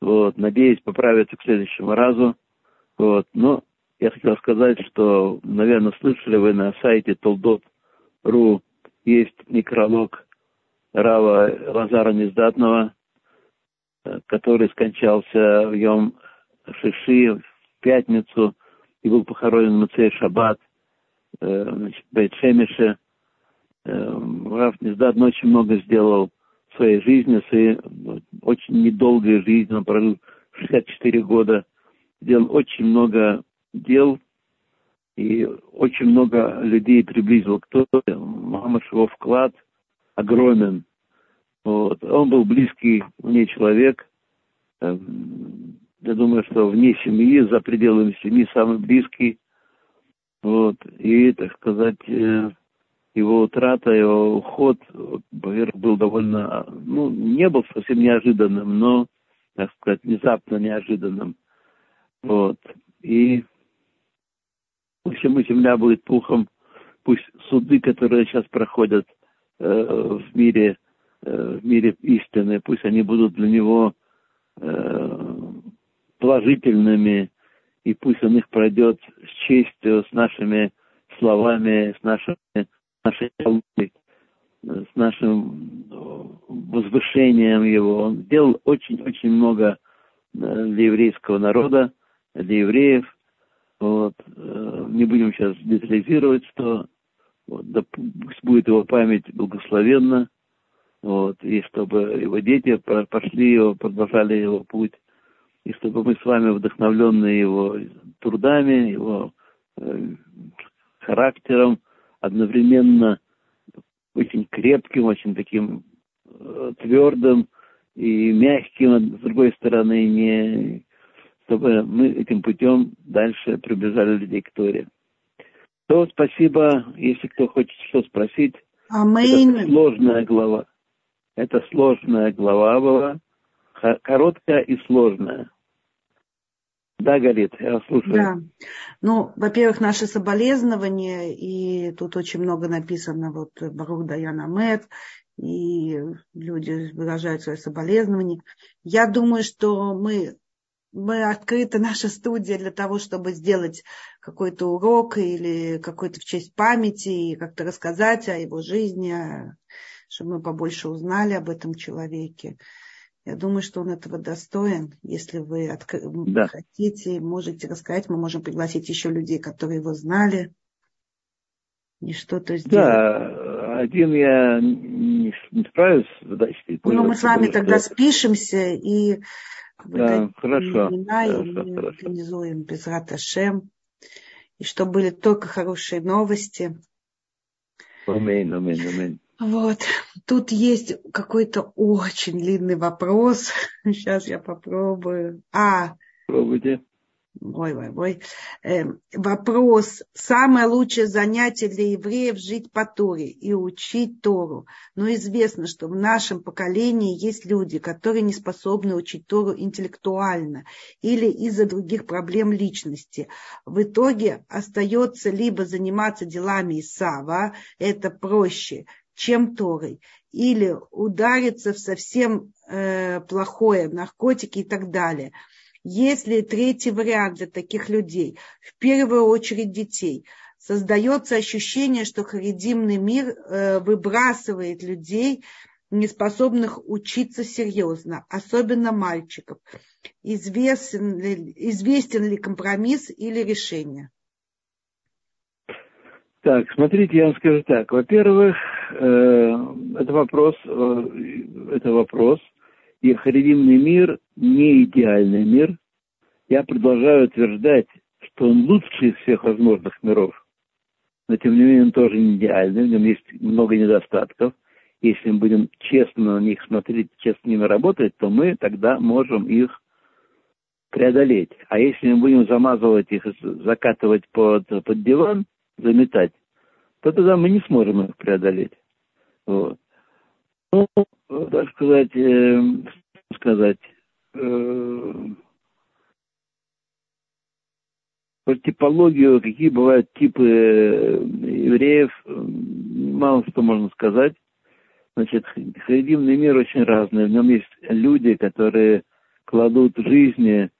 Вот, надеюсь поправиться к следующему разу. Вот, но я хотел сказать, что, наверное, слышали вы на сайте toldot.ru есть некролог Рава Лазара Нездатного, Э, который скончался в Йом Шиши в пятницу и был похоронен в Муцей Шаббат, э, значит, Бейтшемише. Э, Раф Нездатно очень много сделал в своей жизни, в своей очень недолгой жизни, он прожил 64 года, сделал очень много дел, и очень много людей приблизил к Торе. Мамаш его вклад огромен. Вот. Он был близкий мне человек. Эм, я думаю, что вне семьи, за пределами семьи, самый близкий. Вот. И, так сказать, э, его утрата, его уход, наверное, был довольно, ну, не был совсем неожиданным, но, так сказать, внезапно неожиданным. Вот. И пусть ему земля будет пухом, пусть суды, которые сейчас проходят в мире, Э, в мире истины, пусть они будут для него э, положительными, и пусть он их пройдет с честью, с нашими словами, с нашими, нашей с нашим возвышением его. Он сделал очень-очень много э, для еврейского народа, для евреев. Вот. Не будем сейчас детализировать, что вот, да, пусть будет его память благословенна вот, и чтобы его дети пошли его, продолжали его путь, и чтобы мы с вами, вдохновленные его трудами, его э, характером, одновременно очень крепким, очень таким э, твердым и мягким, а с другой стороны, не чтобы мы этим путем дальше приближали людей к Торе. То спасибо, если кто хочет что спросить. Амейн. Это сложная глава. Это сложная глава была, короткая и сложная. Да, Галит, я слушаю. Да. Ну, во-первых, наши соболезнования, и тут очень много написано, вот Барух Даяна Мед, и люди выражают свои соболезнования. Я думаю, что мы, мы открыта наша студия для того, чтобы сделать какой-то урок или какой-то в честь памяти, и как-то рассказать о его жизни, чтобы мы побольше узнали об этом человеке. Я думаю, что он этого достоин. Если вы отк... да. хотите, можете рассказать, мы можем пригласить еще людей, которые его знали и что-то сделать. Да, один я не, не справюсь задачей. Ну, мы с вами тогда что... спишемся и да, хорошо, имена, хорошо, и мы хорошо. организуем без Раташем. И чтобы были только хорошие новости. Аминь, аминь, аминь. Вот, тут есть какой-то очень длинный вопрос. Сейчас я попробую. А. Пробуйте. Ой, ой, ой. Э, вопрос. Самое лучшее занятие для евреев жить по Торе и учить Тору. Но известно, что в нашем поколении есть люди, которые не способны учить Тору интеллектуально или из-за других проблем личности. В итоге остается либо заниматься делами Исава, это проще, чем Торой, или удариться в совсем э, плохое, наркотики и так далее. Если третий вариант для таких людей, в первую очередь детей, создается ощущение, что харидимный мир э, выбрасывает людей, неспособных учиться серьезно, особенно мальчиков. Известен ли, известен ли компромисс или решение? Так, смотрите, я вам скажу так. Во-первых, э, это вопрос, э, это вопрос, и харидимный мир не идеальный мир. Я продолжаю утверждать, что он лучший из всех возможных миров. Но тем не менее он тоже не идеальный, в нем есть много недостатков. Если мы будем честно на них смотреть, честно с ними работать, то мы тогда можем их преодолеть. А если мы будем замазывать их, закатывать под, под диван, заметать, то тогда мы не сможем их преодолеть. Вот. Ну, так сказать, э, сказать, э, про типологию, какие бывают типы э, евреев, мало что можно сказать. Значит, харидимный мир очень разный. В нем есть люди, которые кладут жизни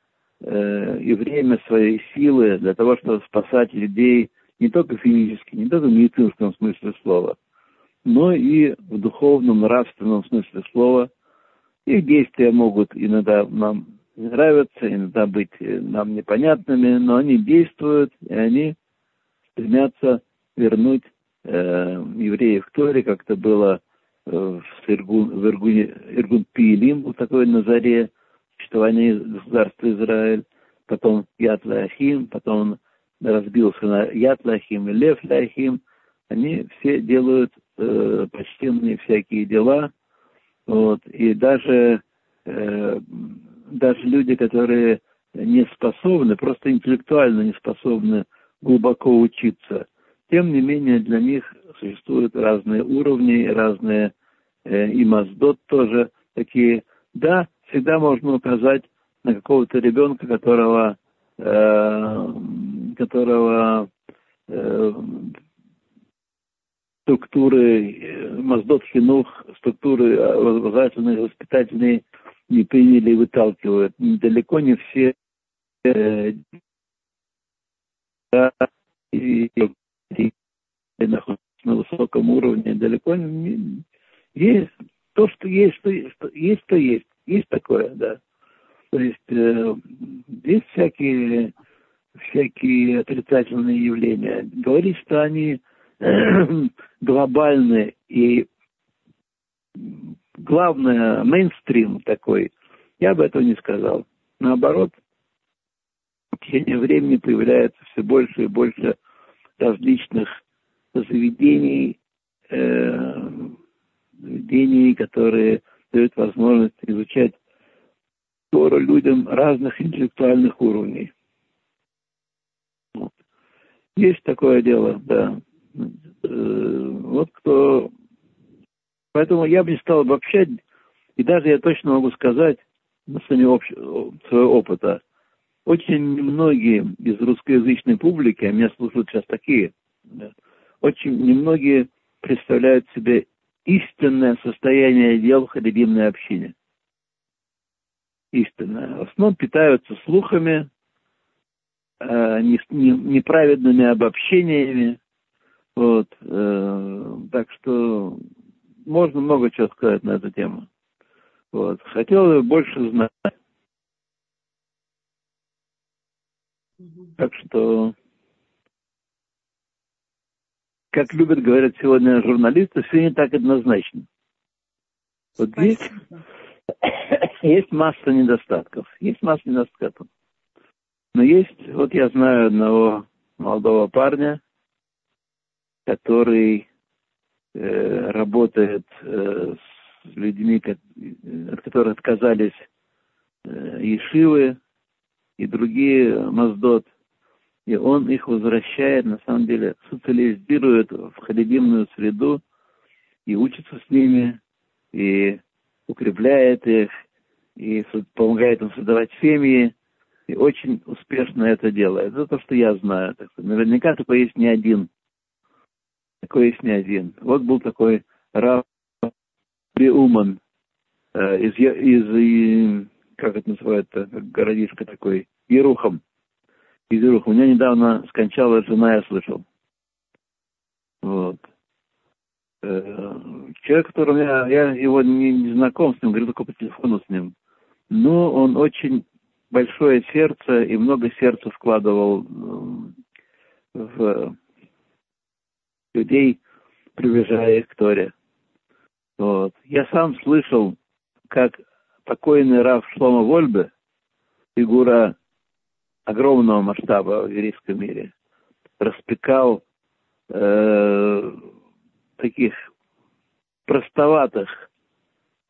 э, и время своей силы для того, чтобы спасать людей не только физически, не только в медицинском смысле слова, но и в духовном, нравственном смысле слова. Их действия могут иногда нам не нравиться, иногда быть нам непонятными, но они действуют, и они стремятся вернуть э, евреев к Торе, как это было э, в, Иргун, в Иргуне, Иргун Пиилим, был такой на заре существования государства Израиль, потом Яд Лахим, потом разбился на Яд Лахим и Лев Лахим, они все делают э, почтенные всякие дела, вот, и даже, э, даже люди, которые не способны, просто интеллектуально не способны глубоко учиться, тем не менее для них существуют разные уровни, разные э, и маздот тоже такие. Да, всегда можно указать на какого-то ребенка, которого э, которого э, структуры э, Маздот Хинух, структуры образовательные, воспитательные не приняли и выталкивают. Далеко не все э, находятся на высоком уровне, далеко не есть то, что есть, что, что есть, то есть. Есть такое, да. То есть э, есть всякие всякие отрицательные явления. Говорить, что они глобальные и главное, мейнстрим такой, я бы этого не сказал. Наоборот, в течение времени появляется все больше и больше различных заведений, э, заведений, которые дают возможность изучать Тору людям разных интеллектуальных уровней. Вот. Есть такое дело, да. Э, вот кто... Поэтому я бы не стал обобщать, и даже я точно могу сказать на основе общ... своего опыта, очень немногие из русскоязычной публики, а меня слушают сейчас такие, очень немногие представляют себе истинное состояние дел в хадибимной общине. Истинное. В основном питаются слухами, э, не, не, неправедными обобщениями. Вот, э, так что можно много чего сказать на эту тему. Вот. Хотел больше знать. Так что, как любят говорить сегодня журналисты, все не так однозначно. Вот здесь есть масса недостатков. Есть масса недостатков. Но есть, вот я знаю одного молодого парня, который э, работает э, с людьми, как, от которых отказались э, Ешивы, и другие Маздот. И он их возвращает, на самом деле, социализирует в халибимную среду и учится с ними, и укрепляет их, и помогает им создавать семьи, и очень успешно это делает. Это то, что я знаю. Так что наверняка такой есть не один. Такой есть не один. Вот был такой Рав Уман э, из, из, как это называется, городишко такой, Ерухом. Из Еруха. У меня недавно скончалась жена, я слышал. Вот. Э, человек, который я, я его не, не знаком с ним, говорю только по телефону с ним. Но он очень большое сердце и много сердца вкладывал в людей, приближая их к Торе. Вот. Я сам слышал, как покойный Раф Шлома Вольбе, фигура огромного масштаба в еврейском мире, распекал э, таких простоватых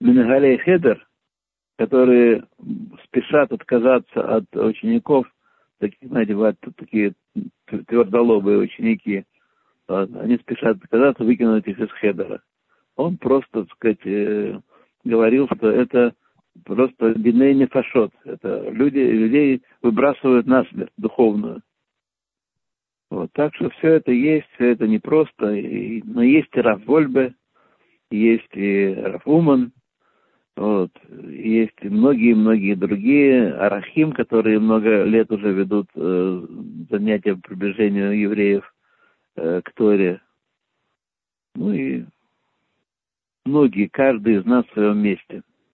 Мингалей Хедер, которые спешат отказаться от учеников, такие, знаете, бывают такие твердолобые ученики, они спешат отказаться, выкинуть их из Хедера. Он просто, так сказать, э, говорил, что это просто биней не фашот. Это люди, людей выбрасывают на смерть духовную. Вот, так что все это есть, все это непросто. И, но есть и Раф Вольбе, есть и Раф Уман, вот, есть и многие-многие другие арахим, которые много лет уже ведут э, занятия по приближению евреев э, к Торе. Ну и многие, каждый из нас в своем месте.